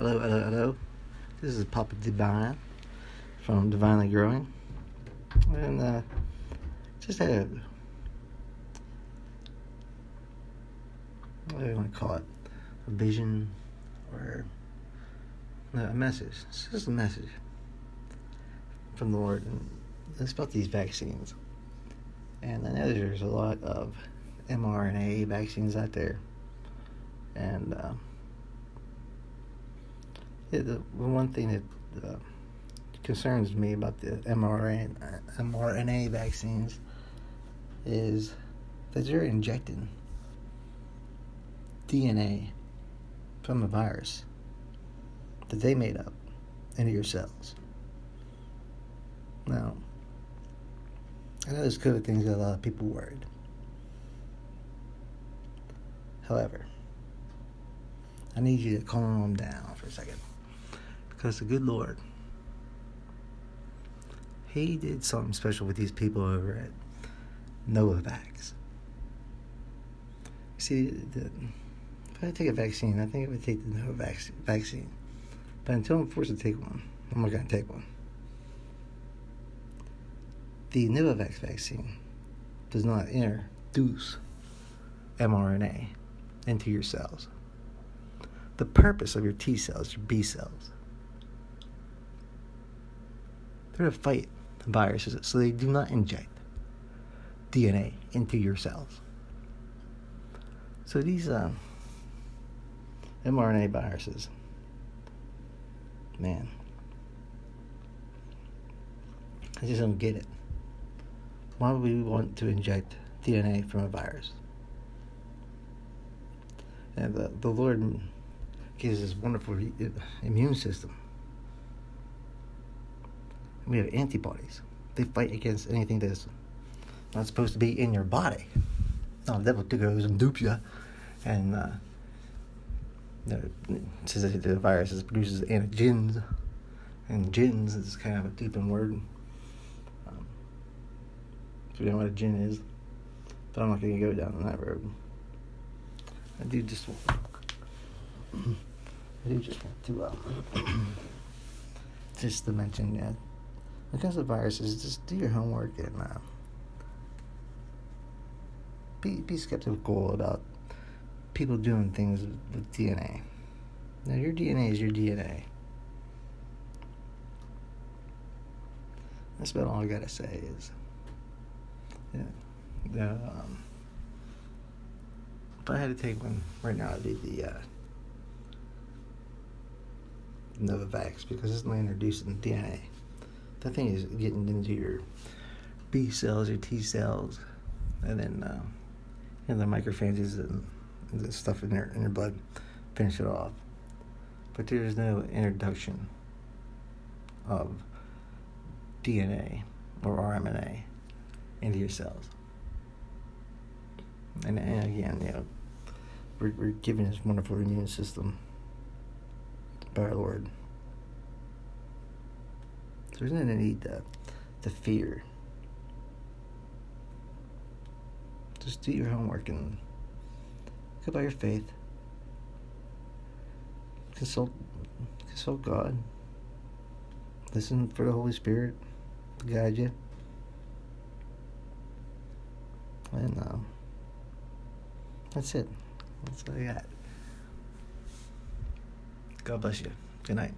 Hello, hello, hello. This is Papa Divine from Divinely Growing. And uh, just had a, what do you want to call it? A vision or no, a message. It's just a message from the Lord. And it's about these vaccines. And I know there's a lot of mRNA vaccines out there. And uh, the one thing that uh, concerns me about the mRNA, mRNA vaccines is that they're injecting DNA from a virus that they made up into your cells. Now, I know there's COVID things that a lot of people worried. However, I need you to calm down for a second. Because the good Lord, He did something special with these people over at Novavax. See, the, if I take a vaccine, I think I would take the Novavax vaccine. But until I'm forced to take one, I'm not going to take one. The Novavax vaccine does not introduce mRNA into your cells. The purpose of your T cells, your B cells, they're to fight viruses, so they do not inject DNA into your cells. So these uh, mRNA viruses, man, I just don't get it. Why would we want to inject DNA from a virus? And the, the Lord gives this wonderful immune system. We have antibodies. They fight against anything that's not supposed to be in your body. Now, the devil goes and dupes you, and uh, says that the virus produces antigens, and gens is kind of a duping word. Um, if you don't know what a gen is, but I'm not to go down that road. I do just want, I do just want to uh, just to mention yeah, when it comes to viruses, just do your homework and uh, be be skeptical about people doing things with, with DNA. Now your DNA is your DNA. That's about all I gotta say is yeah. The, um, if I had to take one right now, it'd be the uh, Novavax because it's not introducing DNA. That thing is getting into your B cells, your T cells, and then uh, know, the microphages and the stuff in your in your blood finish it off. But there's no introduction of DNA or RNA into your cells. And, and again, you know, we're, we're given this wonderful immune system by our Lord. There's no need to, to fear. Just do your homework and go by your faith. Consult consult God. Listen for the Holy Spirit to guide you. And uh, that's it. That's all I got. God bless you. Good night.